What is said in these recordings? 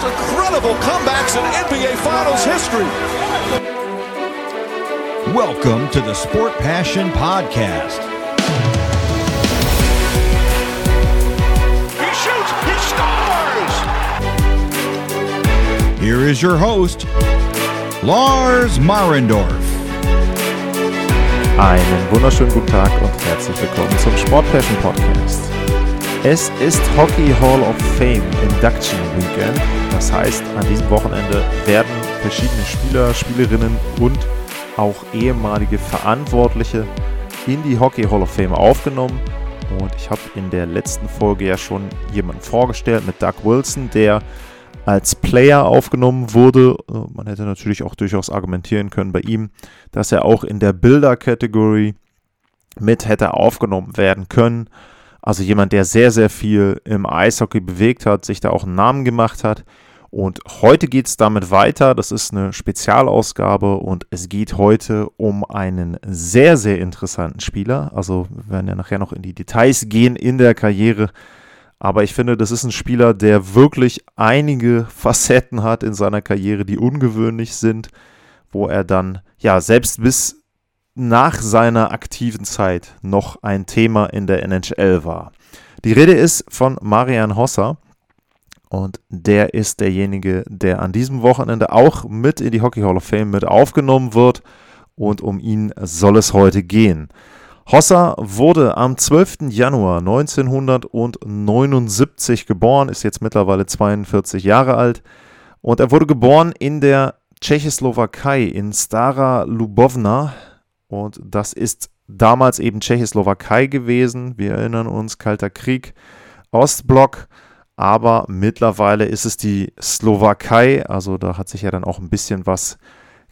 most incredible comebacks in NBA Finals history. Welcome to the Sport Passion Podcast. He shoots, he scores! Here is your host, Lars Marendorf. Einen wunderschönen guten Tag und herzlich willkommen zum Sport Passion Podcast. Es ist Hockey Hall of Fame Induction Weekend. Das heißt, an diesem Wochenende werden verschiedene Spieler, Spielerinnen und auch ehemalige Verantwortliche in die Hockey Hall of Fame aufgenommen. Und ich habe in der letzten Folge ja schon jemanden vorgestellt mit Doug Wilson, der als Player aufgenommen wurde. Äh, man hätte natürlich auch durchaus argumentieren können bei ihm, dass er auch in der Bilder-Kategorie mit hätte aufgenommen werden können. Also jemand, der sehr, sehr viel im Eishockey bewegt hat, sich da auch einen Namen gemacht hat. Und heute geht es damit weiter. Das ist eine Spezialausgabe und es geht heute um einen sehr, sehr interessanten Spieler. Also wir werden ja nachher noch in die Details gehen in der Karriere. Aber ich finde, das ist ein Spieler, der wirklich einige Facetten hat in seiner Karriere, die ungewöhnlich sind, wo er dann ja selbst bis nach seiner aktiven Zeit noch ein Thema in der NHL war. Die Rede ist von Marian Hossa und der ist derjenige, der an diesem Wochenende auch mit in die Hockey Hall of Fame mit aufgenommen wird und um ihn soll es heute gehen. Hossa wurde am 12. Januar 1979 geboren, ist jetzt mittlerweile 42 Jahre alt und er wurde geboren in der Tschechoslowakei in Stara Lubovna und das ist damals eben Tschechoslowakei gewesen. Wir erinnern uns, Kalter Krieg, Ostblock, aber mittlerweile ist es die Slowakei, also da hat sich ja dann auch ein bisschen was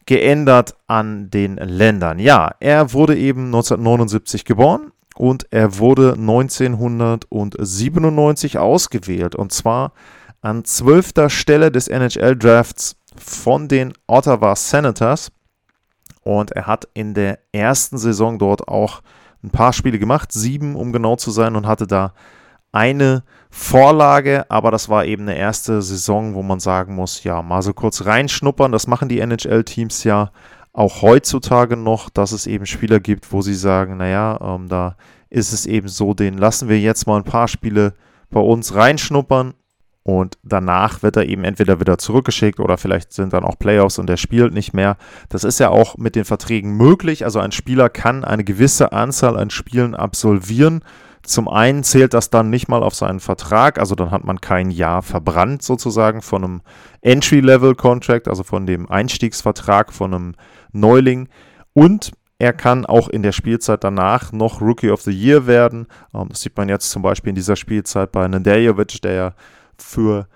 geändert an den Ländern. Ja, er wurde eben 1979 geboren und er wurde 1997 ausgewählt und zwar an zwölfter Stelle des NHL-Drafts von den Ottawa Senators. Und er hat in der ersten Saison dort auch ein paar Spiele gemacht, sieben um genau zu sein, und hatte da eine Vorlage, aber das war eben eine erste Saison, wo man sagen muss, ja, mal so kurz reinschnuppern. Das machen die NHL-Teams ja auch heutzutage noch, dass es eben Spieler gibt, wo sie sagen, naja, ähm, da ist es eben so, den lassen wir jetzt mal ein paar Spiele bei uns reinschnuppern und danach wird er eben entweder wieder zurückgeschickt oder vielleicht sind dann auch Playoffs und er spielt nicht mehr. Das ist ja auch mit den Verträgen möglich. Also ein Spieler kann eine gewisse Anzahl an Spielen absolvieren. Zum einen zählt das dann nicht mal auf seinen Vertrag, also dann hat man kein Jahr verbrannt sozusagen von einem Entry-Level-Contract, also von dem Einstiegsvertrag von einem Neuling. Und er kann auch in der Spielzeit danach noch Rookie of the Year werden. Ähm, das sieht man jetzt zum Beispiel in dieser Spielzeit bei Nedeljovic, der ja für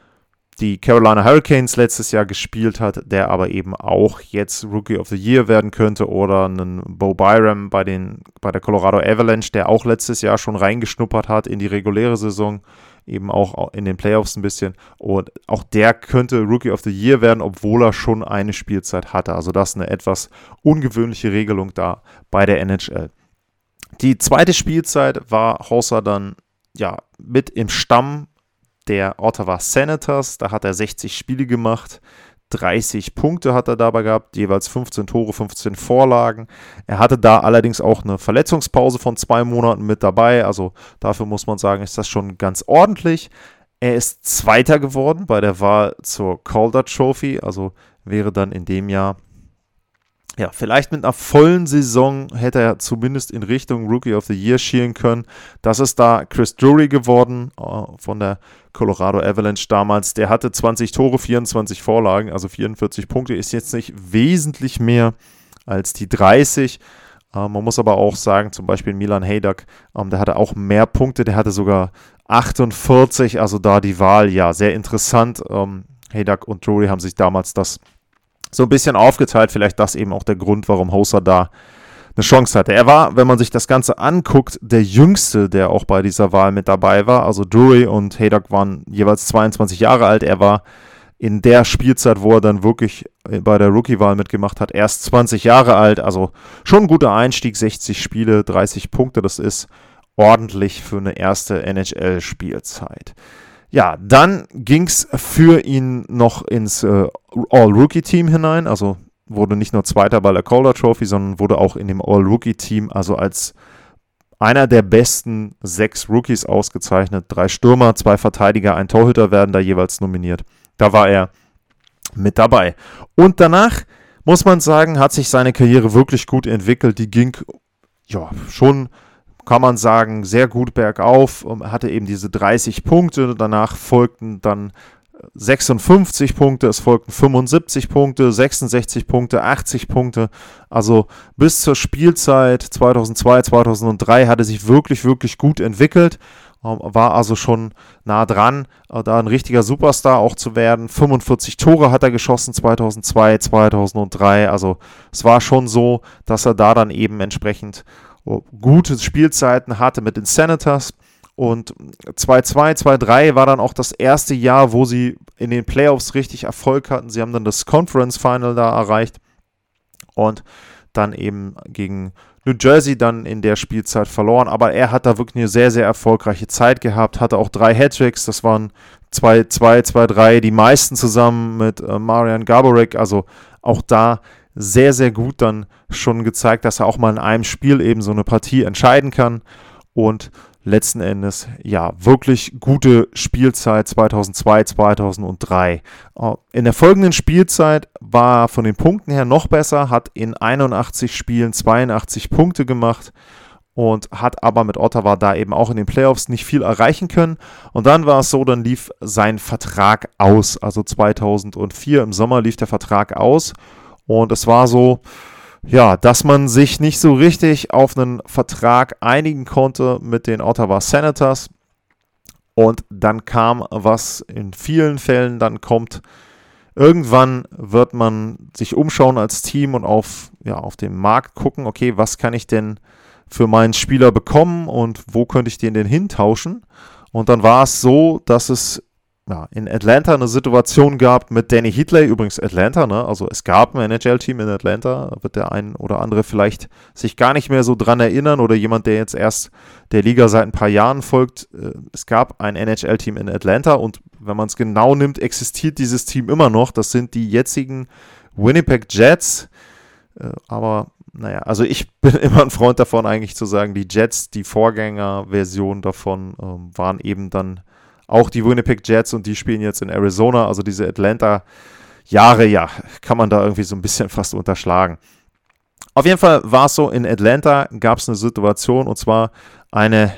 die Carolina Hurricanes letztes Jahr gespielt hat, der aber eben auch jetzt Rookie of the Year werden könnte oder einen Bo Byram bei, den, bei der Colorado Avalanche, der auch letztes Jahr schon reingeschnuppert hat in die reguläre Saison, eben auch in den Playoffs ein bisschen. Und auch der könnte Rookie of the Year werden, obwohl er schon eine Spielzeit hatte. Also das ist eine etwas ungewöhnliche Regelung da bei der NHL. Die zweite Spielzeit war Hossa dann ja mit im Stamm der Ottawa Senators. Da hat er 60 Spiele gemacht. 30 Punkte hat er dabei gehabt, jeweils 15 Tore, 15 Vorlagen. Er hatte da allerdings auch eine Verletzungspause von zwei Monaten mit dabei. Also dafür muss man sagen, ist das schon ganz ordentlich. Er ist Zweiter geworden bei der Wahl zur Calder Trophy, also wäre dann in dem Jahr ja, vielleicht mit einer vollen Saison hätte er zumindest in Richtung Rookie of the Year schielen können. Das ist da Chris Drury geworden äh, von der Colorado Avalanche damals. Der hatte 20 Tore, 24 Vorlagen, also 44 Punkte. Ist jetzt nicht wesentlich mehr als die 30. Äh, man muss aber auch sagen, zum Beispiel Milan Haydak, ähm, der hatte auch mehr Punkte. Der hatte sogar 48, also da die Wahl, ja, sehr interessant. Ähm, und Drury haben sich damals das so ein bisschen aufgeteilt. Vielleicht das eben auch der Grund, warum Hoser da eine Chance hatte. Er war, wenn man sich das Ganze anguckt, der Jüngste, der auch bei dieser Wahl mit dabei war. Also Drury und Haydock waren jeweils 22 Jahre alt. Er war in der Spielzeit, wo er dann wirklich bei der Rookie-Wahl mitgemacht hat, erst 20 Jahre alt. Also schon ein guter Einstieg, 60 Spiele, 30 Punkte. Das ist ordentlich für eine erste NHL-Spielzeit. Ja, dann ging es für ihn noch ins äh, All-Rookie-Team hinein. Also wurde nicht nur Zweiter bei der Calder Trophy, sondern wurde auch in dem All-Rookie-Team, also als einer der besten sechs Rookies ausgezeichnet. Drei Stürmer, zwei Verteidiger, ein Torhüter werden da jeweils nominiert. Da war er mit dabei. Und danach muss man sagen, hat sich seine Karriere wirklich gut entwickelt. Die ging ja schon, kann man sagen, sehr gut bergauf. Er hatte eben diese 30 Punkte. Danach folgten dann 56 Punkte, es folgten 75 Punkte, 66 Punkte, 80 Punkte. Also bis zur Spielzeit 2002, 2003 hat er sich wirklich, wirklich gut entwickelt. Ähm, war also schon nah dran, äh, da ein richtiger Superstar auch zu werden. 45 Tore hat er geschossen 2002, 2003. Also es war schon so, dass er da dann eben entsprechend gute Spielzeiten hatte mit den Senators. Und 2-2, 2-3 war dann auch das erste Jahr, wo sie in den Playoffs richtig Erfolg hatten. Sie haben dann das Conference Final da erreicht und dann eben gegen New Jersey dann in der Spielzeit verloren. Aber er hat da wirklich eine sehr, sehr erfolgreiche Zeit gehabt, hatte auch drei Hattricks. Das waren 2-2, 2-3, die meisten zusammen mit äh, Marian Gaborek. Also auch da sehr, sehr gut dann schon gezeigt, dass er auch mal in einem Spiel eben so eine Partie entscheiden kann. Und letzten Endes ja wirklich gute Spielzeit 2002, 2003. Äh, in der folgenden Spielzeit war von den Punkten her noch besser, hat in 81 Spielen 82 Punkte gemacht und hat aber mit Ottawa da eben auch in den Playoffs nicht viel erreichen können. Und dann war es so, dann lief sein Vertrag aus. Also 2004 im Sommer lief der Vertrag aus und es war so, ja, dass man sich nicht so richtig auf einen Vertrag einigen konnte mit den Ottawa Senators. Und dann kam, was in vielen Fällen dann kommt, irgendwann wird man sich umschauen als Team und auf, ja, auf den Markt gucken, okay, was kann ich denn für meinen Spieler bekommen und wo könnte ich den denn hintauschen? Und dann war es so, dass es ja, in Atlanta eine Situation gab mit Danny Heatley, übrigens Atlanta, ne? also es gab ein NHL-Team in Atlanta, wird der ein oder andere vielleicht sich gar nicht mehr so dran erinnern oder jemand, der jetzt erst der Liga seit ein paar Jahren folgt. Äh, es gab ein NHL-Team in Atlanta und wenn man es genau nimmt, existiert dieses Team immer noch. Das sind die jetzigen Winnipeg Jets, äh, aber naja, also ich bin immer ein Freund davon, eigentlich zu sagen, die Jets, die Vorgängerversion davon, ähm, waren eben dann auch die Winnipeg Jets und die spielen jetzt in Arizona. Also diese Atlanta-Jahre, ja, kann man da irgendwie so ein bisschen fast unterschlagen. Auf jeden Fall war es so, in Atlanta gab es eine Situation und zwar eine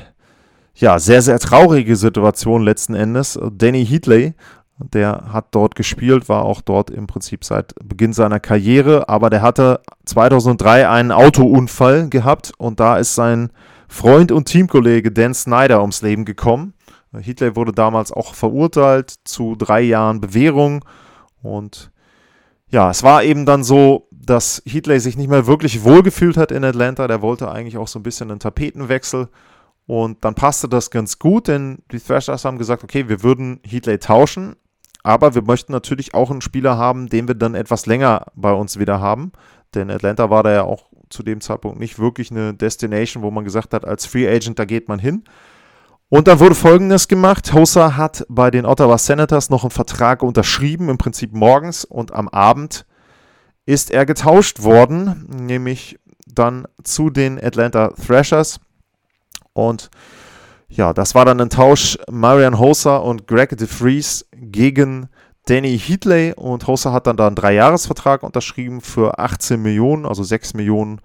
ja, sehr, sehr traurige Situation letzten Endes. Danny Heatley, der hat dort gespielt, war auch dort im Prinzip seit Beginn seiner Karriere, aber der hatte 2003 einen Autounfall gehabt und da ist sein Freund und Teamkollege Dan Snyder ums Leben gekommen. Hitler wurde damals auch verurteilt zu drei Jahren Bewährung und ja, es war eben dann so, dass Hitler sich nicht mehr wirklich wohlgefühlt hat in Atlanta. Der wollte eigentlich auch so ein bisschen einen Tapetenwechsel. Und dann passte das ganz gut, denn die Thrashers haben gesagt, okay, wir würden Hitler tauschen, aber wir möchten natürlich auch einen Spieler haben, den wir dann etwas länger bei uns wieder haben. Denn Atlanta war da ja auch zu dem Zeitpunkt nicht wirklich eine Destination, wo man gesagt hat, als Free Agent, da geht man hin. Und dann wurde Folgendes gemacht. Hossa hat bei den Ottawa Senators noch einen Vertrag unterschrieben, im Prinzip morgens. Und am Abend ist er getauscht worden, nämlich dann zu den Atlanta Thrashers. Und ja, das war dann ein Tausch Marian Hossa und Greg DeFries gegen Danny Heatley. Und Hossa hat dann da einen Dreijahresvertrag unterschrieben für 18 Millionen, also 6 Millionen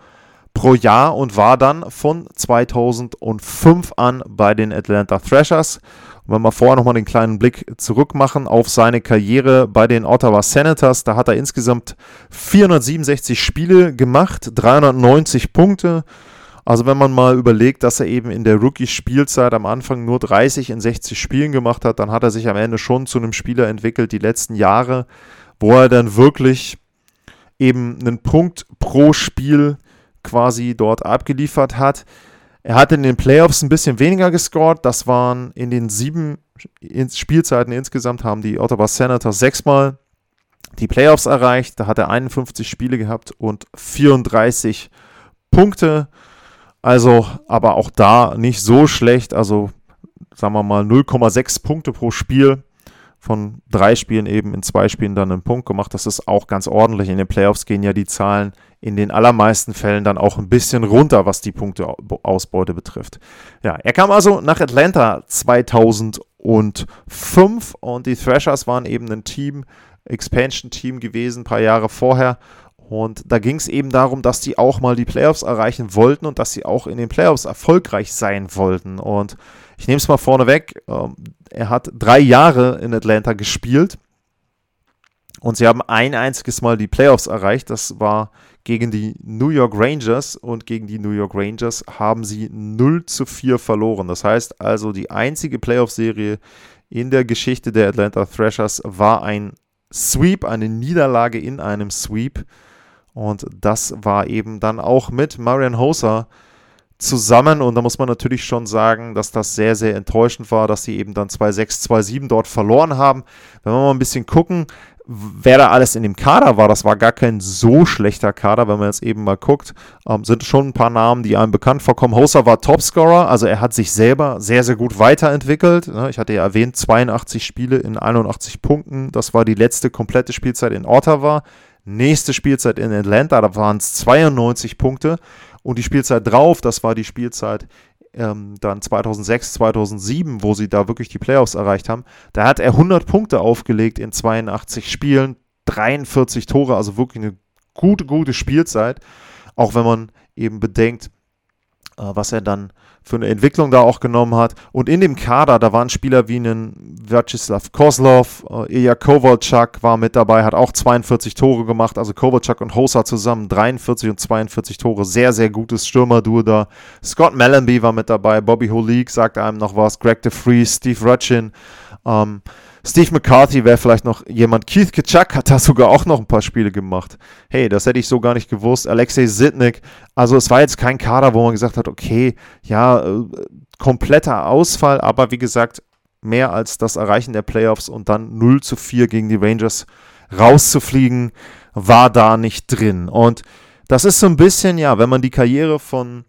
pro Jahr und war dann von 2005 an bei den Atlanta Thrashers. Und wenn wir vorher nochmal den kleinen Blick zurück machen auf seine Karriere bei den Ottawa Senators, da hat er insgesamt 467 Spiele gemacht, 390 Punkte. Also wenn man mal überlegt, dass er eben in der Rookie-Spielzeit am Anfang nur 30 in 60 Spielen gemacht hat, dann hat er sich am Ende schon zu einem Spieler entwickelt, die letzten Jahre, wo er dann wirklich eben einen Punkt pro Spiel quasi dort abgeliefert hat. Er hat in den Playoffs ein bisschen weniger gescored. Das waren in den sieben Spielzeiten insgesamt haben die Ottawa Senators sechsmal die Playoffs erreicht. Da hat er 51 Spiele gehabt und 34 Punkte. Also, aber auch da nicht so schlecht. Also sagen wir mal, 0,6 Punkte pro Spiel. Von drei Spielen eben in zwei Spielen dann einen Punkt gemacht. Das ist auch ganz ordentlich. In den Playoffs gehen ja die Zahlen in den allermeisten Fällen dann auch ein bisschen runter, was die Punkteausbeute betrifft. Ja, er kam also nach Atlanta 2005 und die Thrashers waren eben ein Team, Expansion-Team gewesen, ein paar Jahre vorher. Und da ging es eben darum, dass sie auch mal die Playoffs erreichen wollten und dass sie auch in den Playoffs erfolgreich sein wollten. Und ich nehme es mal vorneweg, ähm, er hat drei Jahre in Atlanta gespielt und sie haben ein einziges Mal die Playoffs erreicht. Das war gegen die New York Rangers und gegen die New York Rangers haben sie 0 zu 4 verloren. Das heißt also, die einzige Playoff-Serie in der Geschichte der Atlanta Thrashers war ein Sweep, eine Niederlage in einem Sweep. Und das war eben dann auch mit Marian Hoser zusammen. Und da muss man natürlich schon sagen, dass das sehr, sehr enttäuschend war, dass sie eben dann 2-6, 2-7 dort verloren haben. Wenn wir mal ein bisschen gucken, wer da alles in dem Kader war, das war gar kein so schlechter Kader, wenn man jetzt eben mal guckt, ähm, sind schon ein paar Namen, die einem bekannt vorkommen. Hoser war Topscorer, also er hat sich selber sehr, sehr gut weiterentwickelt. Ne? Ich hatte ja erwähnt, 82 Spiele in 81 Punkten, das war die letzte komplette Spielzeit in Ottawa. Nächste Spielzeit in Atlanta, da waren es 92 Punkte. Und die Spielzeit drauf, das war die Spielzeit ähm, dann 2006, 2007, wo sie da wirklich die Playoffs erreicht haben, da hat er 100 Punkte aufgelegt in 82 Spielen, 43 Tore, also wirklich eine gute, gute Spielzeit. Auch wenn man eben bedenkt, äh, was er dann für eine Entwicklung da auch genommen hat. Und in dem Kader, da waren Spieler wie ein Vyacheslav Kozlov, äh, Ilya Kovalchuk war mit dabei, hat auch 42 Tore gemacht. Also Kovalchuk und Hosa zusammen 43 und 42 Tore. Sehr, sehr gutes Stürmerduo da. Scott Mellenby war mit dabei, Bobby Holik sagt einem noch was, Greg DeFries, Steve Rutchin. Ähm, Steve McCarthy wäre vielleicht noch jemand. Keith Kitschak hat da sogar auch noch ein paar Spiele gemacht. Hey, das hätte ich so gar nicht gewusst. Alexei Sitnik. Also es war jetzt kein Kader, wo man gesagt hat, okay, ja, äh, kompletter Ausfall, aber wie gesagt, mehr als das Erreichen der Playoffs und dann 0 zu 4 gegen die Rangers rauszufliegen, war da nicht drin. Und das ist so ein bisschen, ja, wenn man die Karriere von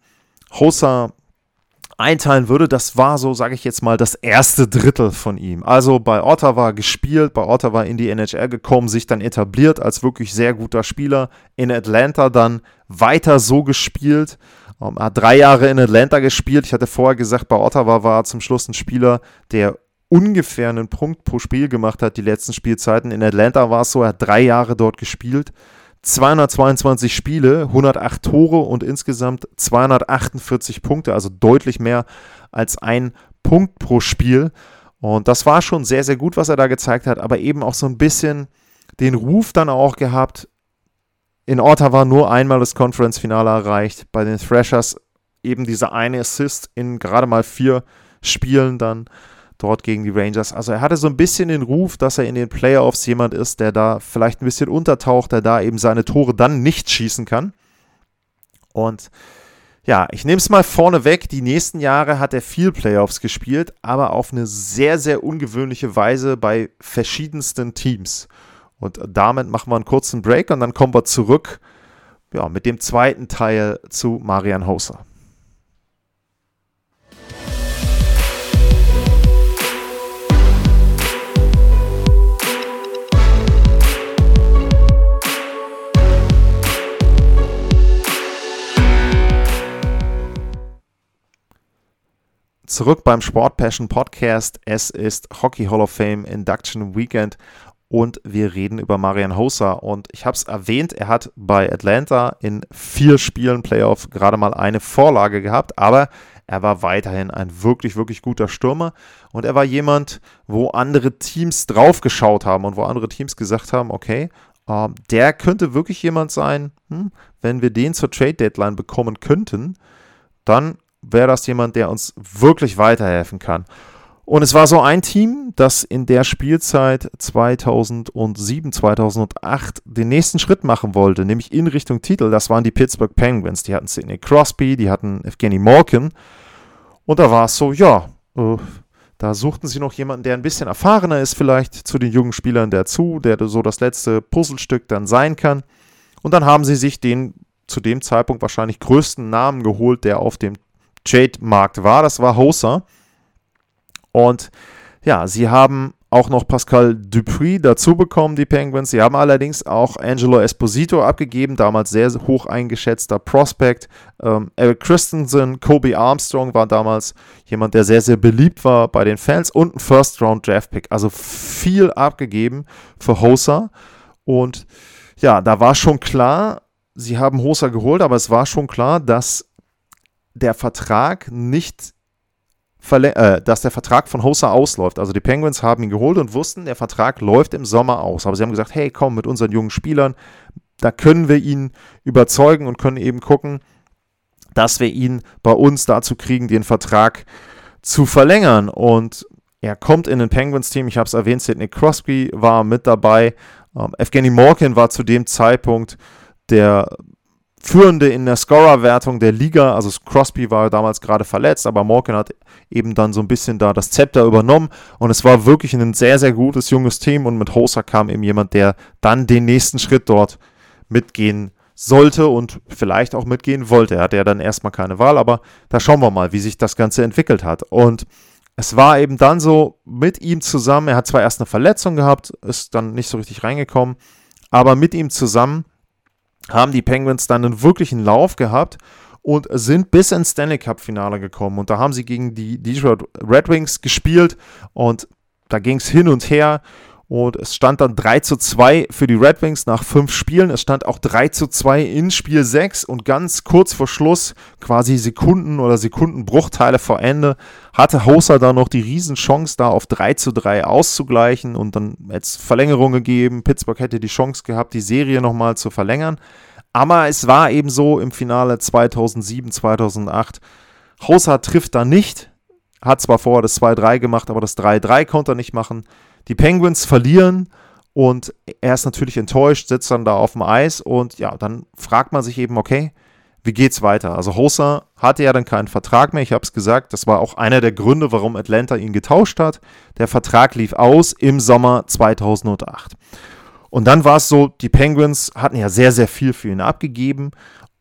Hossa einteilen würde, das war so, sage ich jetzt mal, das erste Drittel von ihm. Also bei Ottawa gespielt, bei Ottawa in die NHL gekommen, sich dann etabliert als wirklich sehr guter Spieler. In Atlanta dann weiter so gespielt. Um, ähm, hat drei Jahre in Atlanta gespielt. Ich hatte vorher gesagt, bei Ottawa war er zum Schluss ein Spieler, der ungefähr einen Punkt pro Spiel gemacht hat, die letzten Spielzeiten. In Atlanta war es so, er hat drei Jahre dort gespielt. 222 Spiele, 108 Tore und insgesamt 248 Punkte, also deutlich mehr als ein Punkt pro Spiel. Und das war schon sehr, sehr gut, was er da gezeigt hat, aber eben auch so ein bisschen den Ruf dann auch gehabt. In Ottawa nur einmal das Conference-Finale erreicht, bei den Thrashers eben dieser eine Assist in gerade mal vier Spielen dann dort gegen die Rangers. Also er hatte so ein bisschen den Ruf, dass er in den Playoffs jemand ist, der da vielleicht ein bisschen untertaucht, der da eben seine Tore dann nicht schießen kann. Und ja, ich nehme es mal vorne weg. Die nächsten Jahre hat er viel Playoffs gespielt, aber auf eine sehr, sehr ungewöhnliche Weise bei verschiedensten Teams. Und damit machen wir einen kurzen Break und dann kommen wir zurück ja, mit dem zweiten Teil zu Marian Hoser. Zurück beim Sport Passion Podcast. Es ist Hockey Hall of Fame Induction Weekend und wir reden über Marian Hosa. Und ich habe es erwähnt, er hat bei Atlanta in vier Spielen Playoff gerade mal eine Vorlage gehabt, aber er war weiterhin ein wirklich, wirklich guter Stürmer und er war jemand, wo andere Teams draufgeschaut haben und wo andere Teams gesagt haben, okay, äh, der könnte wirklich jemand sein, hm, wenn wir den zur Trade Deadline bekommen könnten, dann wäre das jemand, der uns wirklich weiterhelfen kann. Und es war so ein Team, das in der Spielzeit 2007, 2008 den nächsten Schritt machen wollte, nämlich in Richtung Titel. Das waren die Pittsburgh Penguins. Die hatten Sidney Crosby, die hatten Evgeny Malkin. Und da war es so, ja, äh, da suchten sie noch jemanden, der ein bisschen erfahrener ist, vielleicht zu den jungen Spielern dazu, der so das letzte Puzzlestück dann sein kann. Und dann haben sie sich den zu dem Zeitpunkt wahrscheinlich größten Namen geholt, der auf dem Trade-Markt war. Das war Hosa. Und ja, sie haben auch noch Pascal Dupuis dazu bekommen, die Penguins. Sie haben allerdings auch Angelo Esposito abgegeben, damals sehr hoch eingeschätzter Prospect. Ähm, Eric Christensen, Kobe Armstrong war damals jemand, der sehr, sehr beliebt war bei den Fans und ein First-Round-Draft-Pick. Also viel abgegeben für Hosa. Und ja, da war schon klar, sie haben Hosa geholt, aber es war schon klar, dass der Vertrag nicht äh, dass der Vertrag von Hosa ausläuft. Also die Penguins haben ihn geholt und wussten, der Vertrag läuft im Sommer aus. Aber sie haben gesagt, hey, komm, mit unseren jungen Spielern, da können wir ihn überzeugen und können eben gucken, dass wir ihn bei uns dazu kriegen, den Vertrag zu verlängern. Und er kommt in ein Penguins-Team. Ich habe es erwähnt, Sidney Crosby war mit dabei. Ähm, Evgeny Morkin war zu dem Zeitpunkt der Führende in der Scorerwertung der Liga. Also Crosby war damals gerade verletzt, aber Morgan hat eben dann so ein bisschen da das Zepter übernommen. Und es war wirklich ein sehr, sehr gutes junges Team. Und mit Hosa kam eben jemand, der dann den nächsten Schritt dort mitgehen sollte und vielleicht auch mitgehen wollte. Er hatte ja dann erstmal keine Wahl, aber da schauen wir mal, wie sich das Ganze entwickelt hat. Und es war eben dann so mit ihm zusammen, er hat zwar erst eine Verletzung gehabt, ist dann nicht so richtig reingekommen, aber mit ihm zusammen haben die Penguins dann einen wirklichen Lauf gehabt und sind bis ins Stanley Cup Finale gekommen. Und da haben sie gegen die Detroit Red Wings gespielt und da ging es hin und her. Und es stand dann 3 zu 2 für die Red Wings nach fünf Spielen. Es stand auch 3 zu 2 in Spiel 6 und ganz kurz vor Schluss, quasi Sekunden oder Sekundenbruchteile vor Ende, hatte Hoser da noch die Riesenchance, da auf 3 zu 3 auszugleichen und dann jetzt Verlängerung gegeben. Pittsburgh hätte die Chance gehabt, die Serie nochmal zu verlängern. Aber es war eben so im Finale 2007, 2008. Hoser trifft da nicht, hat zwar vorher das 2-3 gemacht, aber das 3-3 konnte er nicht machen. Die Penguins verlieren und er ist natürlich enttäuscht, sitzt dann da auf dem Eis und ja, dann fragt man sich eben, okay, wie geht's weiter? Also Hosa hatte ja dann keinen Vertrag mehr, ich habe es gesagt, das war auch einer der Gründe, warum Atlanta ihn getauscht hat. Der Vertrag lief aus im Sommer 2008. Und dann war es so, die Penguins hatten ja sehr, sehr viel für ihn abgegeben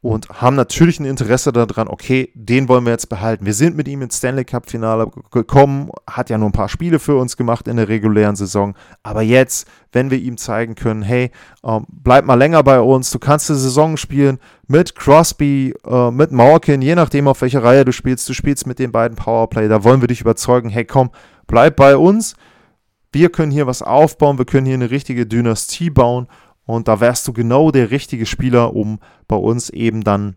und haben natürlich ein Interesse daran, okay, den wollen wir jetzt behalten. Wir sind mit ihm ins Stanley Cup Finale gekommen, hat ja nur ein paar Spiele für uns gemacht in der regulären Saison, aber jetzt, wenn wir ihm zeigen können, hey, ähm, bleib mal länger bei uns, du kannst die Saison spielen mit Crosby, äh, mit Malkin, je nachdem auf welcher Reihe du spielst, du spielst mit den beiden Powerplay, da wollen wir dich überzeugen, hey, komm, bleib bei uns. Wir können hier was aufbauen, wir können hier eine richtige Dynastie bauen und da wärst du genau der richtige Spieler, um bei uns eben dann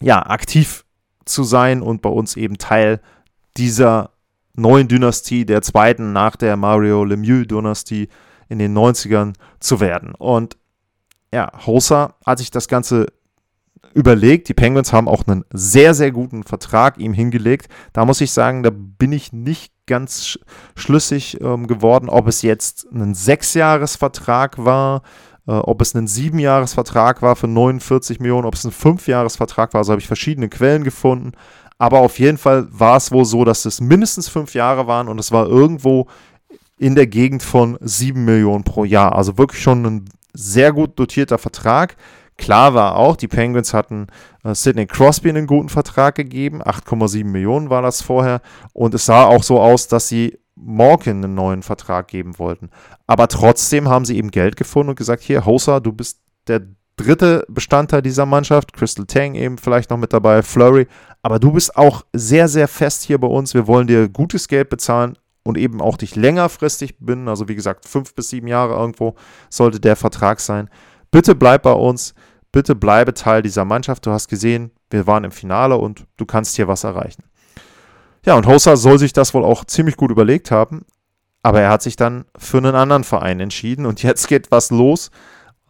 ja aktiv zu sein und bei uns eben Teil dieser neuen Dynastie, der zweiten nach der Mario Lemieux-Dynastie in den 90ern zu werden. Und ja, Hosa hat sich das Ganze überlegt. Die Penguins haben auch einen sehr, sehr guten Vertrag ihm hingelegt. Da muss ich sagen, da bin ich nicht ganz sch schlüssig ähm, geworden, ob es jetzt ein Sechsjahresvertrag war, äh, ob es ein Siebenjahresvertrag war für 49 Millionen, ob es ein Fünfjahresvertrag war. Also habe ich verschiedene Quellen gefunden. Aber auf jeden Fall war es wohl so, dass es mindestens fünf Jahre waren und es war irgendwo in der Gegend von sieben Millionen pro Jahr. Also wirklich schon ein sehr gut dotierter Vertrag. Klar war auch, die Penguins hatten äh, Sidney Crosby einen guten Vertrag gegeben, 8,7 Millionen war das vorher. Und es sah auch so aus, dass sie Morgan einen neuen Vertrag geben wollten. Aber trotzdem haben sie eben Geld gefunden und gesagt, hier, Hosa, du bist der dritte Bestandteil dieser Mannschaft, Crystal Tang eben vielleicht noch mit dabei, Flurry, aber du bist auch sehr, sehr fest hier bei uns. Wir wollen dir gutes Geld bezahlen und eben auch dich längerfristig binden. Also wie gesagt, fünf bis sieben Jahre irgendwo sollte der Vertrag sein. Bitte bleib bei uns bitte bleibe Teil dieser Mannschaft. Du hast gesehen, wir waren im Finale und du kannst hier was erreichen. Ja, und Hosa soll sich das wohl auch ziemlich gut überlegt haben, aber er hat sich dann für einen anderen Verein entschieden und jetzt geht was los,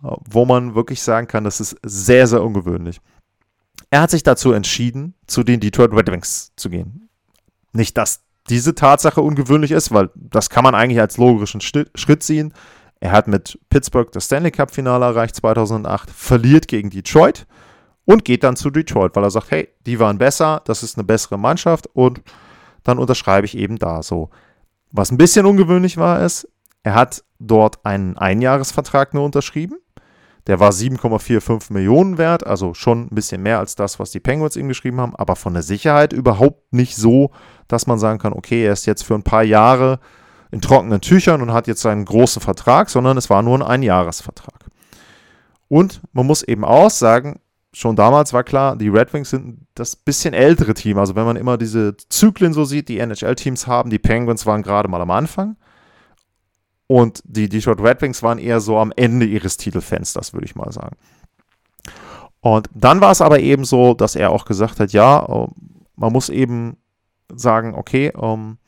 wo man wirklich sagen kann, das ist sehr, sehr ungewöhnlich. Er hat sich dazu entschieden, zu den Detroit Red Wings zu gehen. Nicht, dass diese Tatsache ungewöhnlich ist, weil das kann man eigentlich als logischen Schritt sehen. Er hat mit Pittsburgh das Stanley Cup Finale erreicht 2008, verliert gegen Detroit und geht dann zu Detroit, weil er sagt, hey, die waren besser, das ist eine bessere Mannschaft und dann unterschreibe ich eben da so. Was ein bisschen ungewöhnlich war, ist, er hat dort einen Einjahresvertrag nur unterschrieben. Der war 7,45 Millionen wert, also schon ein bisschen mehr als das, was die Penguins ihm geschrieben haben, aber von der Sicherheit überhaupt nicht so, dass man sagen kann, okay, er ist jetzt für ein paar Jahre in trockenen Tüchern und hat jetzt seinen großen Vertrag, sondern es war nur ein Einjahresvertrag. Und man muss eben auch sagen, schon damals war klar, die Red Wings sind das bisschen ältere Team. Also wenn man immer diese Zyklen so sieht, die NHL-Teams haben, die Penguins waren gerade mal am Anfang. Und die Detroit Red Wings waren eher so am Ende ihres Titelfensters, würde ich mal sagen. Und dann war es aber eben so, dass er auch gesagt hat, ja, äh, man muss eben sagen, okay, ähm,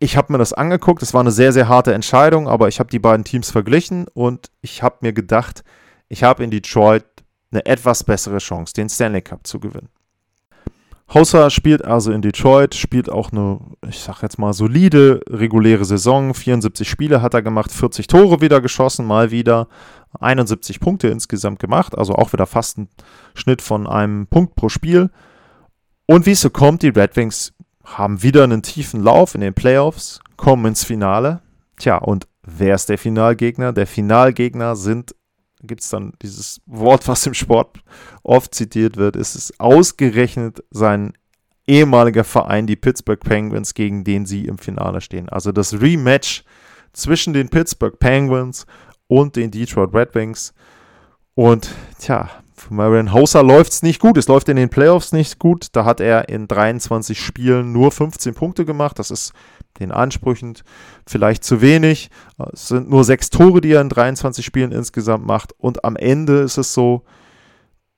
ich habe mir das angeguckt, es war eine sehr, sehr harte Entscheidung, aber ich habe die beiden Teams verglichen und ich habe mir gedacht, ich habe in Detroit eine etwas bessere Chance, den Stanley Cup zu gewinnen. Hossa spielt also in Detroit, spielt auch eine, ich sag jetzt mal, solide, reguläre Saison. 74 Spiele hat er gemacht, 40 Tore wieder geschossen, mal wieder 71 Punkte insgesamt gemacht, also auch wieder fast ein Schnitt von einem Punkt pro Spiel. Und wie es so kommt, die Red Wings haben wieder einen tiefen Lauf in den Playoffs, kommen ins Finale. Tja, und wer ist der Finalgegner? Der Finalgegner sind gibt es dann dieses Wort, was im Sport oft zitiert wird, ist es ausgerechnet sein ehemaliger Verein, die Pittsburgh Penguins, gegen den sie im Finale stehen. Also das Rematch zwischen den Pittsburgh Penguins und den Detroit Red Wings. Und tja, für Marion Hauser läuft es nicht gut. Es läuft in den Playoffs nicht gut. Da hat er in 23 Spielen nur 15 Punkte gemacht. Das ist den Ansprüchen vielleicht zu wenig. Es sind nur sechs Tore, die er in 23 Spielen insgesamt macht. Und am Ende ist es so,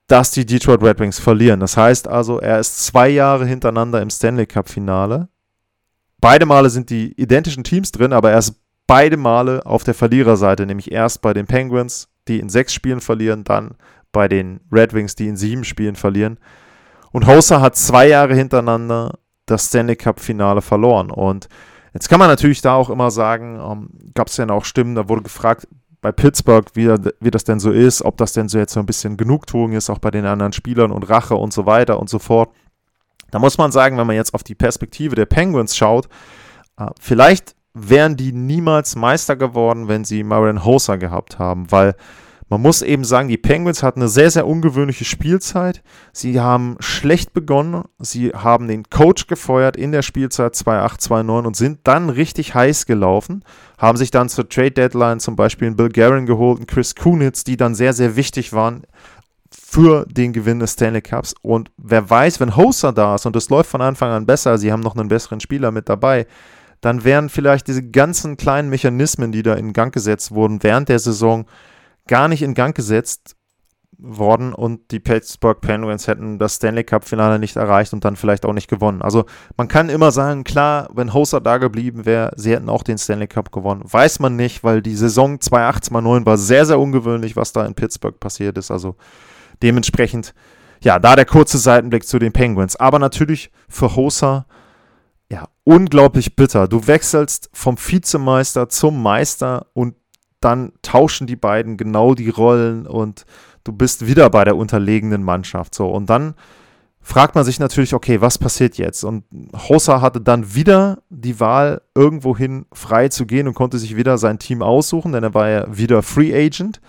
dass die Detroit Red Wings verlieren. Das heißt also, er ist zwei Jahre hintereinander im Stanley Cup-Finale. Beide Male sind die identischen Teams drin, aber er ist beide Male auf der Verliererseite, nämlich erst bei den Penguins, die in sechs Spielen verlieren, dann bei den Red Wings, die in sieben Spielen verlieren. Und Hossa hat zwei Jahre hintereinander das Stanley Cup-Finale verloren. Und jetzt kann man natürlich da auch immer sagen, ähm, gab es denn auch Stimmen, da wurde gefragt, bei Pittsburgh, wie, wie das denn so ist, ob das denn so jetzt so ein bisschen Genugtuung ist, auch bei den anderen Spielern und Rache und so weiter und so fort. Da muss man sagen, wenn man jetzt auf die Perspektive der Penguins schaut, äh, vielleicht wären die niemals Meister geworden, wenn sie Marion Hoser gehabt haben, weil man muss eben sagen, die Penguins hatten eine sehr, sehr ungewöhnliche Spielzeit. Sie haben schlecht begonnen. Sie haben den Coach gefeuert in der Spielzeit 2-8-2-9 und sind dann richtig heiß gelaufen. Haben sich dann zur Trade Deadline zum Beispiel einen Bill Guerin geholt, einen Chris Kunitz, die dann sehr, sehr wichtig waren für den Gewinn des Stanley Cups. Und wer weiß, wenn Hoser da ist und es läuft von Anfang an besser, sie haben noch einen besseren Spieler mit dabei, dann wären vielleicht diese ganzen kleinen Mechanismen, die da in Gang gesetzt wurden während der Saison, gar nicht in Gang gesetzt worden und die Pittsburgh Penguins hätten das Stanley Cup Finale nicht erreicht und dann vielleicht auch nicht gewonnen. Also man kann immer sagen, klar, wenn Hoser da geblieben wäre, sie hätten auch den Stanley Cup gewonnen. Weiß man nicht, weil die Saison 2008-2009 war sehr, sehr ungewöhnlich, was da in Pittsburgh passiert ist. Also dementsprechend, ja, da der kurze Seitenblick zu den Penguins. Aber natürlich für Hoser, ja, unglaublich bitter. Du wechselst vom Vizemeister zum Meister und dann tauschen die beiden genau die Rollen und du bist wieder bei der unterlegenen Mannschaft. So, und dann fragt man sich natürlich, okay, was passiert jetzt? Und Hossa hatte dann wieder die Wahl, irgendwohin frei zu gehen und konnte sich wieder sein Team aussuchen, denn er war ja wieder Free Agent.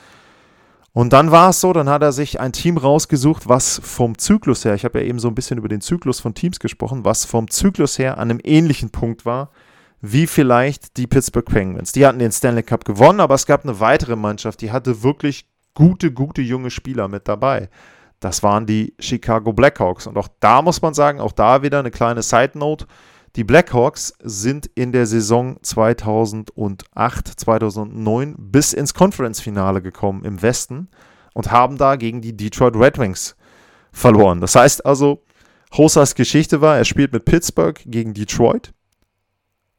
Und dann war es so, dann hat er sich ein Team rausgesucht, was vom Zyklus her, ich habe ja eben so ein bisschen über den Zyklus von Teams gesprochen, was vom Zyklus her an einem ähnlichen Punkt war wie vielleicht die Pittsburgh Penguins. Die hatten den Stanley Cup gewonnen, aber es gab eine weitere Mannschaft, die hatte wirklich gute, gute junge Spieler mit dabei. Das waren die Chicago Blackhawks. Und auch da muss man sagen, auch da wieder eine kleine Side Note. Die Blackhawks sind in der Saison 2008, 2009 bis ins Conference-Finale gekommen im Westen und haben da gegen die Detroit Red Wings verloren. Das heißt also, Hosas Geschichte war, er spielt mit Pittsburgh gegen Detroit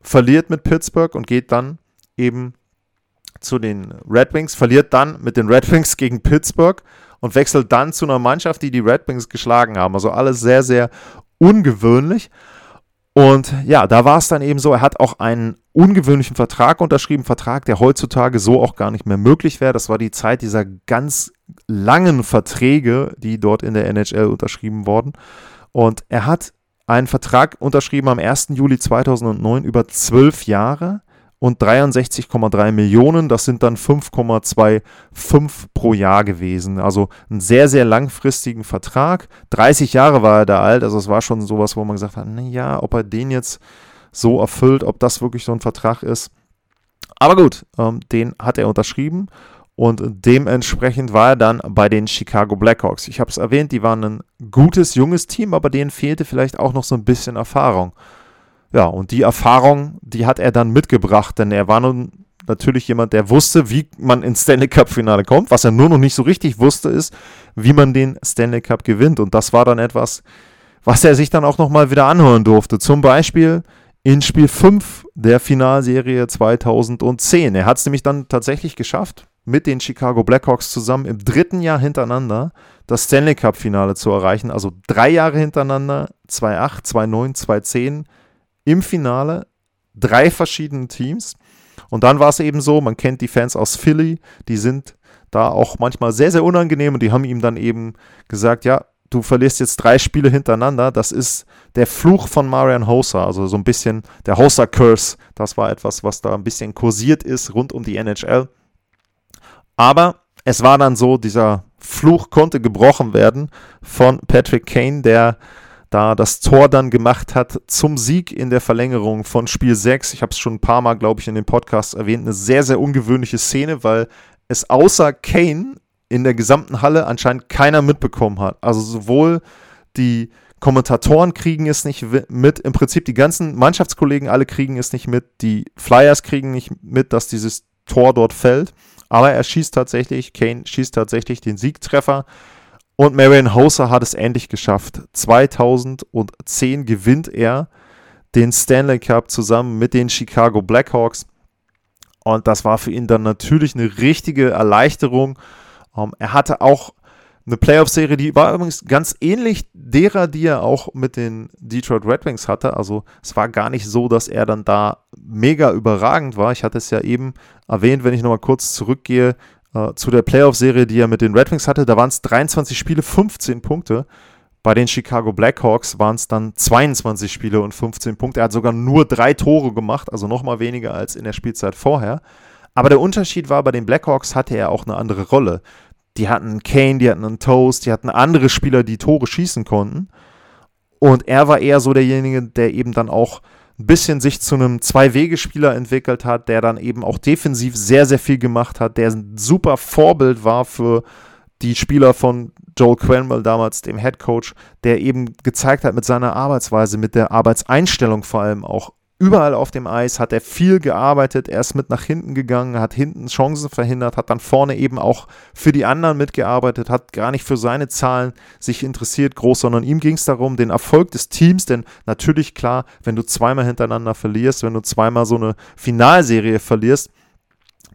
verliert mit Pittsburgh und geht dann eben zu den Red Wings, verliert dann mit den Red Wings gegen Pittsburgh und wechselt dann zu einer Mannschaft, die die Red Wings geschlagen haben. Also alles sehr, sehr ungewöhnlich. Und ja, da war es dann eben so, er hat auch einen ungewöhnlichen Vertrag unterschrieben, Vertrag, der heutzutage so auch gar nicht mehr möglich wäre. Das war die Zeit dieser ganz langen Verträge, die dort in der NHL unterschrieben wurden. Und er hat einen Vertrag unterschrieben am 1. Juli 2009 über zwölf Jahre und 63,3 Millionen. Das sind dann 5,25 pro Jahr gewesen. Also einen sehr, sehr langfristigen Vertrag. 30 Jahre war er da alt. Also es war schon sowas, wo man gesagt hat, naja, ob er den jetzt so erfüllt, ob das wirklich so ein Vertrag ist. Aber gut, ähm, den hat er unterschrieben und dementsprechend war er dann bei den Chicago Blackhawks. Ich habe es erwähnt, die waren ein gutes, junges Team, aber denen fehlte vielleicht auch noch so ein bisschen Erfahrung. Ja, und die Erfahrung, die hat er dann mitgebracht, denn er war nun natürlich jemand, der wusste, wie man ins Stanley Cup Finale kommt. Was er nur noch nicht so richtig wusste, ist, wie man den Stanley Cup gewinnt. Und das war dann etwas, was er sich dann auch nochmal wieder anhören durfte. Zum Beispiel in Spiel 5 der Finalserie 2010. Er hat es nämlich dann tatsächlich geschafft, mit den Chicago Blackhawks zusammen im dritten Jahr hintereinander das Stanley Cup Finale zu erreichen. Also drei Jahre hintereinander, 2-8, 2-9, 2-10 im Finale, drei verschiedene Teams. Und dann war es eben so, man kennt die Fans aus Philly, die sind da auch manchmal sehr, sehr unangenehm und die haben ihm dann eben gesagt, ja, du verlierst jetzt drei Spiele hintereinander. Das ist der Fluch von Marian Hossa, also so ein bisschen der Hossa-Curse. Das war etwas, was da ein bisschen kursiert ist rund um die NHL. Aber es war dann so, dieser Fluch konnte gebrochen werden von Patrick Kane, der da das Tor dann gemacht hat zum Sieg in der Verlängerung von Spiel 6. Ich habe es schon ein paar Mal, glaube ich, in dem Podcast erwähnt. Eine sehr, sehr ungewöhnliche Szene, weil es außer Kane in der gesamten Halle anscheinend keiner mitbekommen hat. Also sowohl die Kommentatoren kriegen es nicht mit, im Prinzip die ganzen Mannschaftskollegen alle kriegen es nicht mit, die Flyers kriegen nicht mit, dass dieses Tor dort fällt. Aber er schießt tatsächlich, Kane schießt tatsächlich den Siegtreffer. Und Marion Hoser hat es endlich geschafft. 2010 gewinnt er den Stanley Cup zusammen mit den Chicago Blackhawks. Und das war für ihn dann natürlich eine richtige Erleichterung. Ähm, er hatte auch eine Playoff-Serie, die war übrigens ganz ähnlich derer, die er auch mit den Detroit Red Wings hatte. Also es war gar nicht so, dass er dann da mega überragend war. Ich hatte es ja eben erwähnt, wenn ich nochmal kurz zurückgehe äh, zu der Playoff-Serie, die er mit den Red Wings hatte. Da waren es 23 Spiele, 15 Punkte. Bei den Chicago Blackhawks waren es dann 22 Spiele und 15 Punkte. Er hat sogar nur drei Tore gemacht, also nochmal weniger als in der Spielzeit vorher. Aber der Unterschied war, bei den Blackhawks hatte er auch eine andere Rolle. Die hatten Kane, die hatten einen Toast, die hatten andere Spieler, die Tore schießen konnten. Und er war eher so derjenige, der eben dann auch ein bisschen sich zu einem Zwei-Wege-Spieler entwickelt hat, der dann eben auch defensiv sehr, sehr viel gemacht hat, der ein super Vorbild war für die Spieler von Joel Quenwell damals, dem Head Coach, der eben gezeigt hat mit seiner Arbeitsweise, mit der Arbeitseinstellung vor allem auch Überall auf dem Eis hat er viel gearbeitet, er ist mit nach hinten gegangen, hat hinten Chancen verhindert, hat dann vorne eben auch für die anderen mitgearbeitet, hat gar nicht für seine Zahlen sich interessiert groß, sondern ihm ging es darum, den Erfolg des Teams, denn natürlich klar, wenn du zweimal hintereinander verlierst, wenn du zweimal so eine Finalserie verlierst,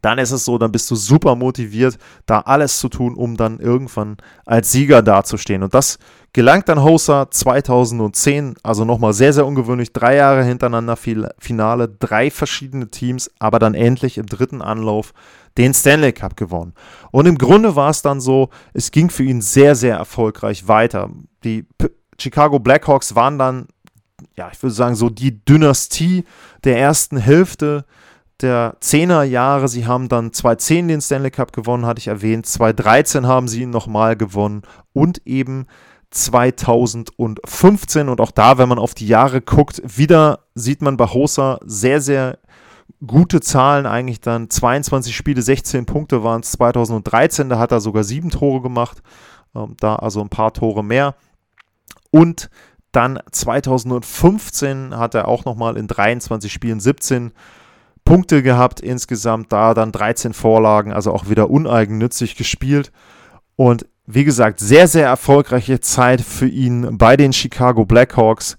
dann ist es so, dann bist du super motiviert, da alles zu tun, um dann irgendwann als Sieger dazustehen. Und das gelangt dann Hosa 2010, also nochmal sehr, sehr ungewöhnlich, drei Jahre hintereinander Finale, drei verschiedene Teams, aber dann endlich im dritten Anlauf den Stanley Cup gewonnen. Und im Grunde war es dann so, es ging für ihn sehr, sehr erfolgreich weiter. Die P Chicago Blackhawks waren dann, ja, ich würde sagen, so die Dynastie der ersten Hälfte der 10er Jahre. Sie haben dann 2010 den Stanley Cup gewonnen, hatte ich erwähnt. 2013 haben sie ihn nochmal gewonnen und eben 2015. Und auch da, wenn man auf die Jahre guckt, wieder sieht man bei Hosa sehr, sehr gute Zahlen eigentlich dann. 22 Spiele, 16 Punkte waren es 2013. Da hat er sogar sieben Tore gemacht. Ähm, da also ein paar Tore mehr. Und dann 2015 hat er auch nochmal in 23 Spielen 17 Punkte gehabt insgesamt, da dann 13 Vorlagen, also auch wieder uneigennützig gespielt. Und wie gesagt, sehr, sehr erfolgreiche Zeit für ihn bei den Chicago Blackhawks.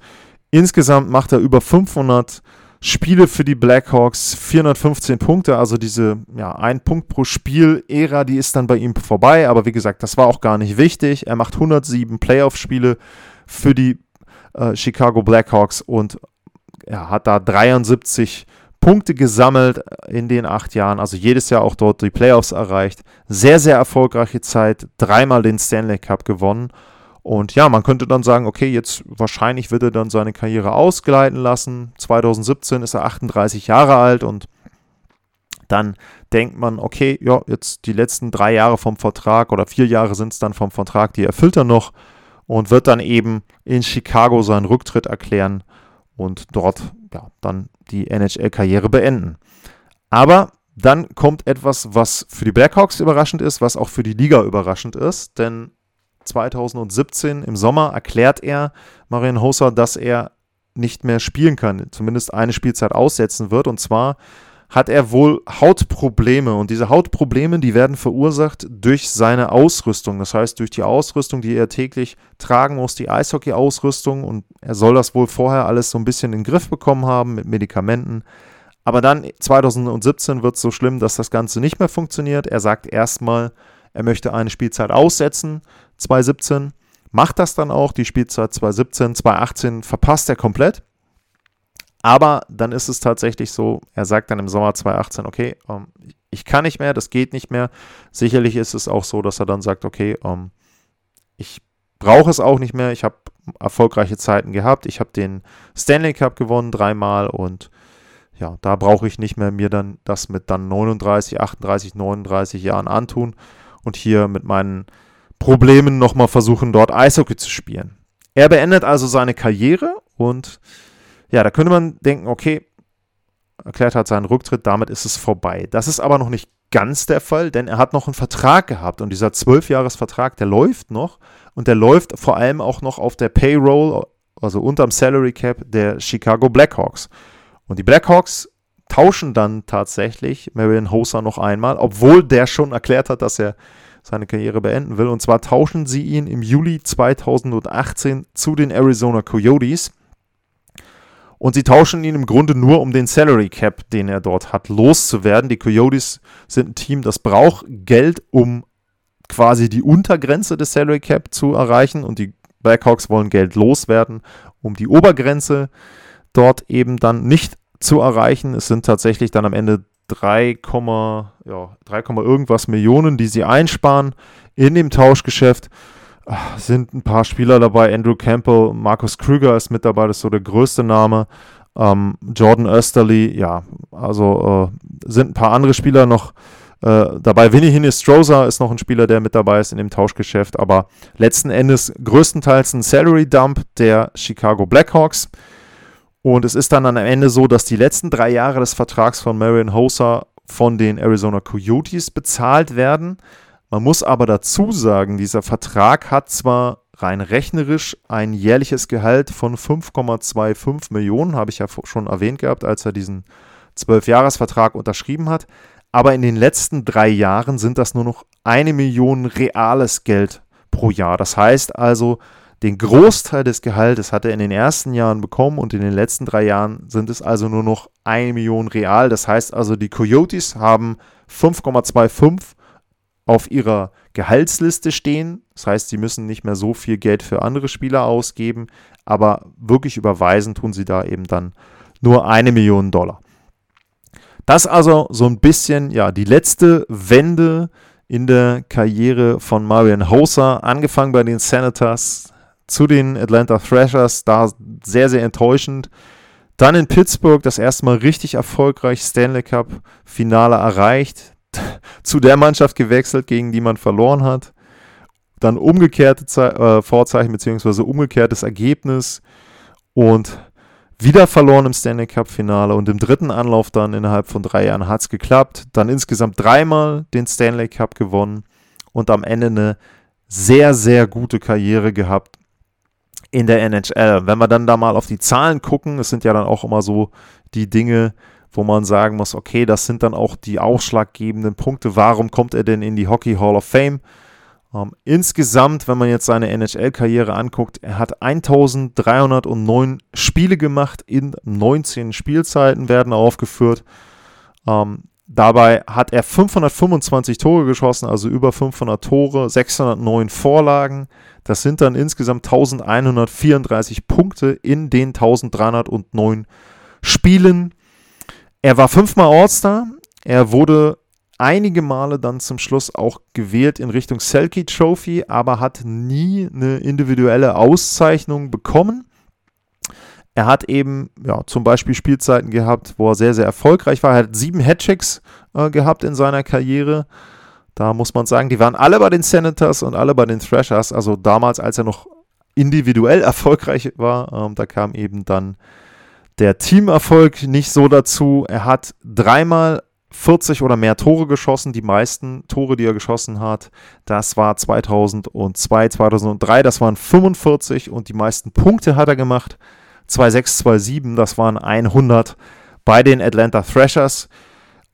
Insgesamt macht er über 500 Spiele für die Blackhawks, 415 Punkte, also diese ja, ein Punkt pro Spiel-Ära, die ist dann bei ihm vorbei. Aber wie gesagt, das war auch gar nicht wichtig. Er macht 107 Playoff-Spiele für die äh, Chicago Blackhawks und er hat da 73 Punkte gesammelt in den acht Jahren, also jedes Jahr auch dort die Playoffs erreicht. Sehr, sehr erfolgreiche Zeit, dreimal den Stanley Cup gewonnen. Und ja, man könnte dann sagen, okay, jetzt wahrscheinlich wird er dann seine Karriere ausgleiten lassen. 2017 ist er 38 Jahre alt und dann denkt man, okay, ja, jetzt die letzten drei Jahre vom Vertrag oder vier Jahre sind es dann vom Vertrag, die erfüllt er noch und wird dann eben in Chicago seinen Rücktritt erklären und dort ja, dann die NHL-Karriere beenden. Aber dann kommt etwas, was für die Blackhawks überraschend ist, was auch für die Liga überraschend ist, denn 2017 im Sommer erklärt er Marian Hossa, dass er nicht mehr spielen kann, zumindest eine Spielzeit aussetzen wird. Und zwar hat er wohl Hautprobleme. Und diese Hautprobleme, die werden verursacht durch seine Ausrüstung. Das heißt, durch die Ausrüstung, die er täglich tragen muss, die Eishockey-Ausrüstung. Und er soll das wohl vorher alles so ein bisschen in den Griff bekommen haben mit Medikamenten. Aber dann 2017 wird es so schlimm, dass das Ganze nicht mehr funktioniert. Er sagt erstmal, er möchte eine Spielzeit aussetzen, 2017. Macht das dann auch, die Spielzeit 2017, 2018 verpasst er komplett. Aber dann ist es tatsächlich so, er sagt dann im Sommer 2018, okay, ähm, ich kann nicht mehr, das geht nicht mehr. Sicherlich ist es auch so, dass er dann sagt, okay, ähm, ich brauche es auch nicht mehr. Ich habe erfolgreiche Zeiten gehabt. Ich habe den Stanley Cup gewonnen dreimal und ja, da brauche ich nicht mehr mir dann das mit dann 39, 38, 39 Jahren antun und hier mit meinen Problemen nochmal versuchen, dort Eishockey zu spielen. Er beendet also seine Karriere und ja, da könnte man denken, okay, erklärt hat seinen Rücktritt, damit ist es vorbei. Das ist aber noch nicht ganz der Fall, denn er hat noch einen Vertrag gehabt und dieser Zwölfjahresvertrag, der läuft noch und der läuft vor allem auch noch auf der Payroll, also unterm Salary Cap der Chicago Blackhawks. Und die Blackhawks tauschen dann tatsächlich Marion Hosa noch einmal, obwohl der schon erklärt hat, dass er seine Karriere beenden will. Und zwar tauschen sie ihn im Juli 2018 zu den Arizona Coyotes. Und sie tauschen ihn im Grunde nur, um den Salary Cap, den er dort hat, loszuwerden. Die Coyotes sind ein Team, das braucht Geld, um quasi die Untergrenze des Salary Cap zu erreichen. Und die Blackhawks wollen Geld loswerden, um die Obergrenze dort eben dann nicht zu erreichen. Es sind tatsächlich dann am Ende 3, ja, 3, irgendwas Millionen, die sie einsparen in dem Tauschgeschäft. Sind ein paar Spieler dabei. Andrew Campbell, Markus Krüger ist mit dabei, das ist so der größte Name. Ähm, Jordan Österly, ja, also äh, sind ein paar andere Spieler noch äh, dabei. Vinny Hinestroza ist noch ein Spieler, der mit dabei ist in dem Tauschgeschäft, aber letzten Endes größtenteils ein Salary Dump der Chicago Blackhawks. Und es ist dann am Ende so, dass die letzten drei Jahre des Vertrags von Marion Hosa von den Arizona Coyotes bezahlt werden. Man muss aber dazu sagen, dieser Vertrag hat zwar rein rechnerisch ein jährliches Gehalt von 5,25 Millionen, habe ich ja schon erwähnt gehabt, als er diesen 12-Jahres-Vertrag unterschrieben hat. Aber in den letzten drei Jahren sind das nur noch eine Million reales Geld pro Jahr. Das heißt also, den Großteil des Gehaltes hat er in den ersten Jahren bekommen und in den letzten drei Jahren sind es also nur noch 1 Million real. Das heißt also, die Coyotes haben 5,25 auf ihrer Gehaltsliste stehen. Das heißt, sie müssen nicht mehr so viel Geld für andere Spieler ausgeben, aber wirklich überweisen tun sie da eben dann nur eine Million Dollar. Das also so ein bisschen, ja, die letzte Wende in der Karriere von Marian Hosa, angefangen bei den Senators, zu den Atlanta Thrashers, da sehr, sehr enttäuschend. Dann in Pittsburgh das erste Mal richtig erfolgreich Stanley Cup Finale erreicht, zu der Mannschaft gewechselt, gegen die man verloren hat. Dann umgekehrte Ze äh, Vorzeichen bzw. umgekehrtes Ergebnis und wieder verloren im Stanley Cup Finale und im dritten Anlauf dann innerhalb von drei Jahren hat es geklappt. Dann insgesamt dreimal den Stanley Cup gewonnen und am Ende eine sehr, sehr gute Karriere gehabt in der NHL. Wenn wir dann da mal auf die Zahlen gucken, es sind ja dann auch immer so die Dinge, wo man sagen muss, okay, das sind dann auch die ausschlaggebenden Punkte. Warum kommt er denn in die Hockey Hall of Fame? Ähm, insgesamt, wenn man jetzt seine NHL-Karriere anguckt, er hat 1309 Spiele gemacht in 19 Spielzeiten, werden aufgeführt. Ähm, dabei hat er 525 Tore geschossen, also über 500 Tore, 609 Vorlagen, das sind dann insgesamt 1134 Punkte in den 1309 Spielen. Er war fünfmal All-Star. Er wurde einige Male dann zum Schluss auch gewählt in Richtung Selkie Trophy, aber hat nie eine individuelle Auszeichnung bekommen. er hat eben ja, zum Beispiel Spielzeiten gehabt, wo er sehr, sehr erfolgreich war. Er hat sieben Hatchicks äh, gehabt in seiner Karriere. Da muss man sagen, die waren alle bei den Senators und alle bei den Thrashers. Also damals, als er noch individuell erfolgreich war, ähm, da kam eben dann der Teamerfolg nicht so dazu. Er hat dreimal 40 oder mehr Tore geschossen. Die meisten Tore, die er geschossen hat, das war 2002, 2003, das waren 45 und die meisten Punkte hat er gemacht. 2,6, 2,7, das waren 100 bei den Atlanta Thrashers.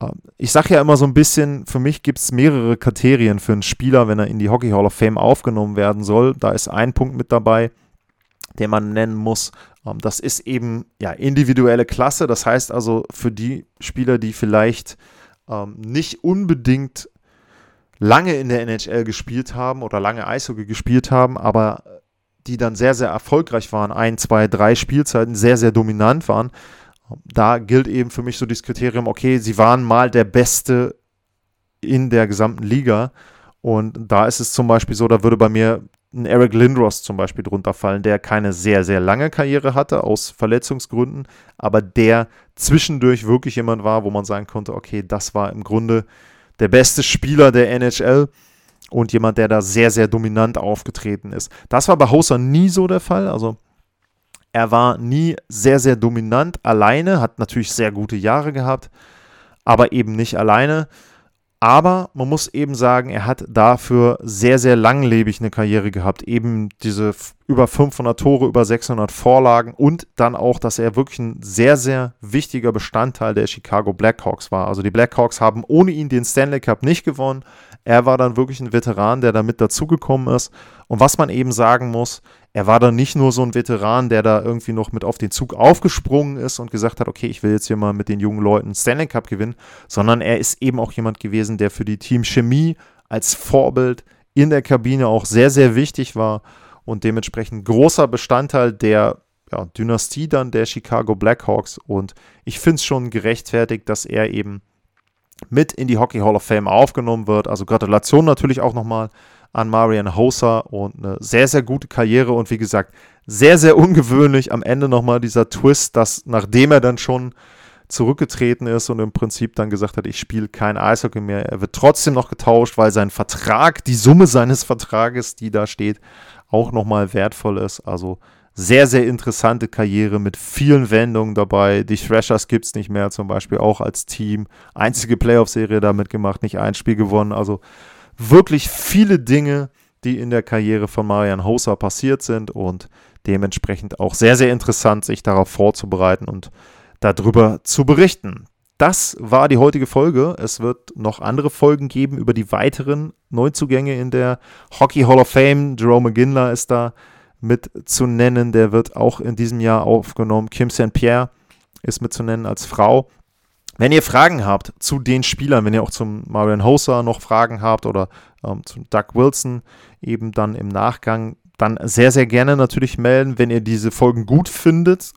Ähm, ich sage ja immer so ein bisschen, für mich gibt es mehrere Kriterien für einen Spieler, wenn er in die Hockey Hall of Fame aufgenommen werden soll. Da ist ein Punkt mit dabei, den man nennen muss. Ähm, das ist eben ja individuelle Klasse. Das heißt also für die Spieler, die vielleicht ähm, nicht unbedingt lange in der NHL gespielt haben oder lange Eishockey gespielt haben, aber die dann sehr, sehr erfolgreich waren, ein, zwei, drei Spielzeiten sehr, sehr dominant waren. Da gilt eben für mich so das Kriterium, okay, sie waren mal der Beste in der gesamten Liga. Und da ist es zum Beispiel so, da würde bei mir ein Eric Lindros zum Beispiel drunter fallen, der keine sehr, sehr lange Karriere hatte aus Verletzungsgründen, aber der zwischendurch wirklich jemand war, wo man sagen konnte, okay, das war im Grunde der beste Spieler der NHL und jemand, der da sehr, sehr dominant aufgetreten ist. Das war bei Hoser nie so der Fall. Also er war nie sehr, sehr dominant alleine, hat natürlich sehr gute Jahre gehabt, aber eben nicht alleine. Aber man muss eben sagen, er hat dafür sehr, sehr langlebig eine Karriere gehabt. Eben diese über 500 Tore, über 600 Vorlagen und dann auch, dass er wirklich ein sehr, sehr wichtiger Bestandteil der Chicago Blackhawks war. Also die Blackhawks haben ohne ihn den Stanley Cup nicht gewonnen. Er war dann wirklich ein Veteran, der da mit dazugekommen ist. Und was man eben sagen muss, er war dann nicht nur so ein Veteran, der da irgendwie noch mit auf den Zug aufgesprungen ist und gesagt hat, okay, ich will jetzt hier mal mit den jungen Leuten Stanley Cup gewinnen, sondern er ist eben auch jemand gewesen, der für die Teamchemie als Vorbild in der Kabine auch sehr, sehr wichtig war und dementsprechend großer Bestandteil der ja, Dynastie dann der Chicago Blackhawks. Und ich finde es schon gerechtfertigt, dass er eben mit in die Hockey Hall of Fame aufgenommen wird. Also Gratulation natürlich auch nochmal an Marian Hosa und eine sehr, sehr gute Karriere und wie gesagt, sehr, sehr ungewöhnlich am Ende nochmal dieser Twist, dass nachdem er dann schon zurückgetreten ist und im Prinzip dann gesagt hat, ich spiele kein Eishockey mehr, er wird trotzdem noch getauscht, weil sein Vertrag, die Summe seines Vertrages, die da steht, auch nochmal wertvoll ist. Also sehr, sehr interessante Karriere mit vielen Wendungen dabei. Die Thrashers gibt es nicht mehr, zum Beispiel auch als Team. Einzige Playoff-Serie damit gemacht, nicht ein Spiel gewonnen. Also wirklich viele Dinge, die in der Karriere von Marian Hosa passiert sind und dementsprechend auch sehr, sehr interessant, sich darauf vorzubereiten und darüber zu berichten. Das war die heutige Folge. Es wird noch andere Folgen geben über die weiteren Neuzugänge in der Hockey Hall of Fame. Jerome McGinley ist da mit zu nennen. Der wird auch in diesem Jahr aufgenommen. Kim St. Pierre ist mit zu nennen als Frau. Wenn ihr Fragen habt zu den Spielern, wenn ihr auch zum Marion Hoser noch Fragen habt oder ähm, zum Doug Wilson eben dann im Nachgang, dann sehr, sehr gerne natürlich melden. Wenn ihr diese Folgen gut findet,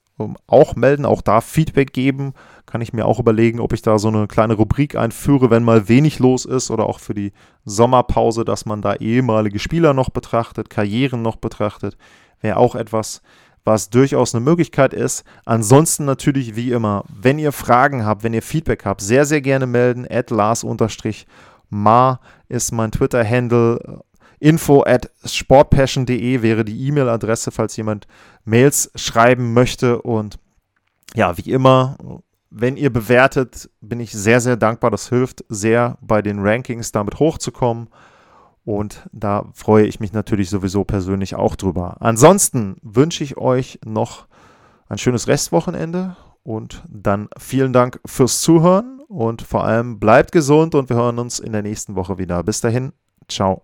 auch melden, auch da Feedback geben. Kann ich mir auch überlegen, ob ich da so eine kleine Rubrik einführe, wenn mal wenig los ist oder auch für die Sommerpause, dass man da ehemalige Spieler noch betrachtet, Karrieren noch betrachtet. Wäre auch etwas, was durchaus eine Möglichkeit ist. Ansonsten natürlich wie immer, wenn ihr Fragen habt, wenn ihr Feedback habt, sehr, sehr gerne melden. At Lars-Ma ist mein Twitter-Handle. Info at sportpassion.de wäre die E-Mail-Adresse, falls jemand Mails schreiben möchte. Und ja, wie immer, wenn ihr bewertet, bin ich sehr, sehr dankbar. Das hilft sehr bei den Rankings damit hochzukommen. Und da freue ich mich natürlich sowieso persönlich auch drüber. Ansonsten wünsche ich euch noch ein schönes Restwochenende und dann vielen Dank fürs Zuhören und vor allem bleibt gesund und wir hören uns in der nächsten Woche wieder. Bis dahin, ciao.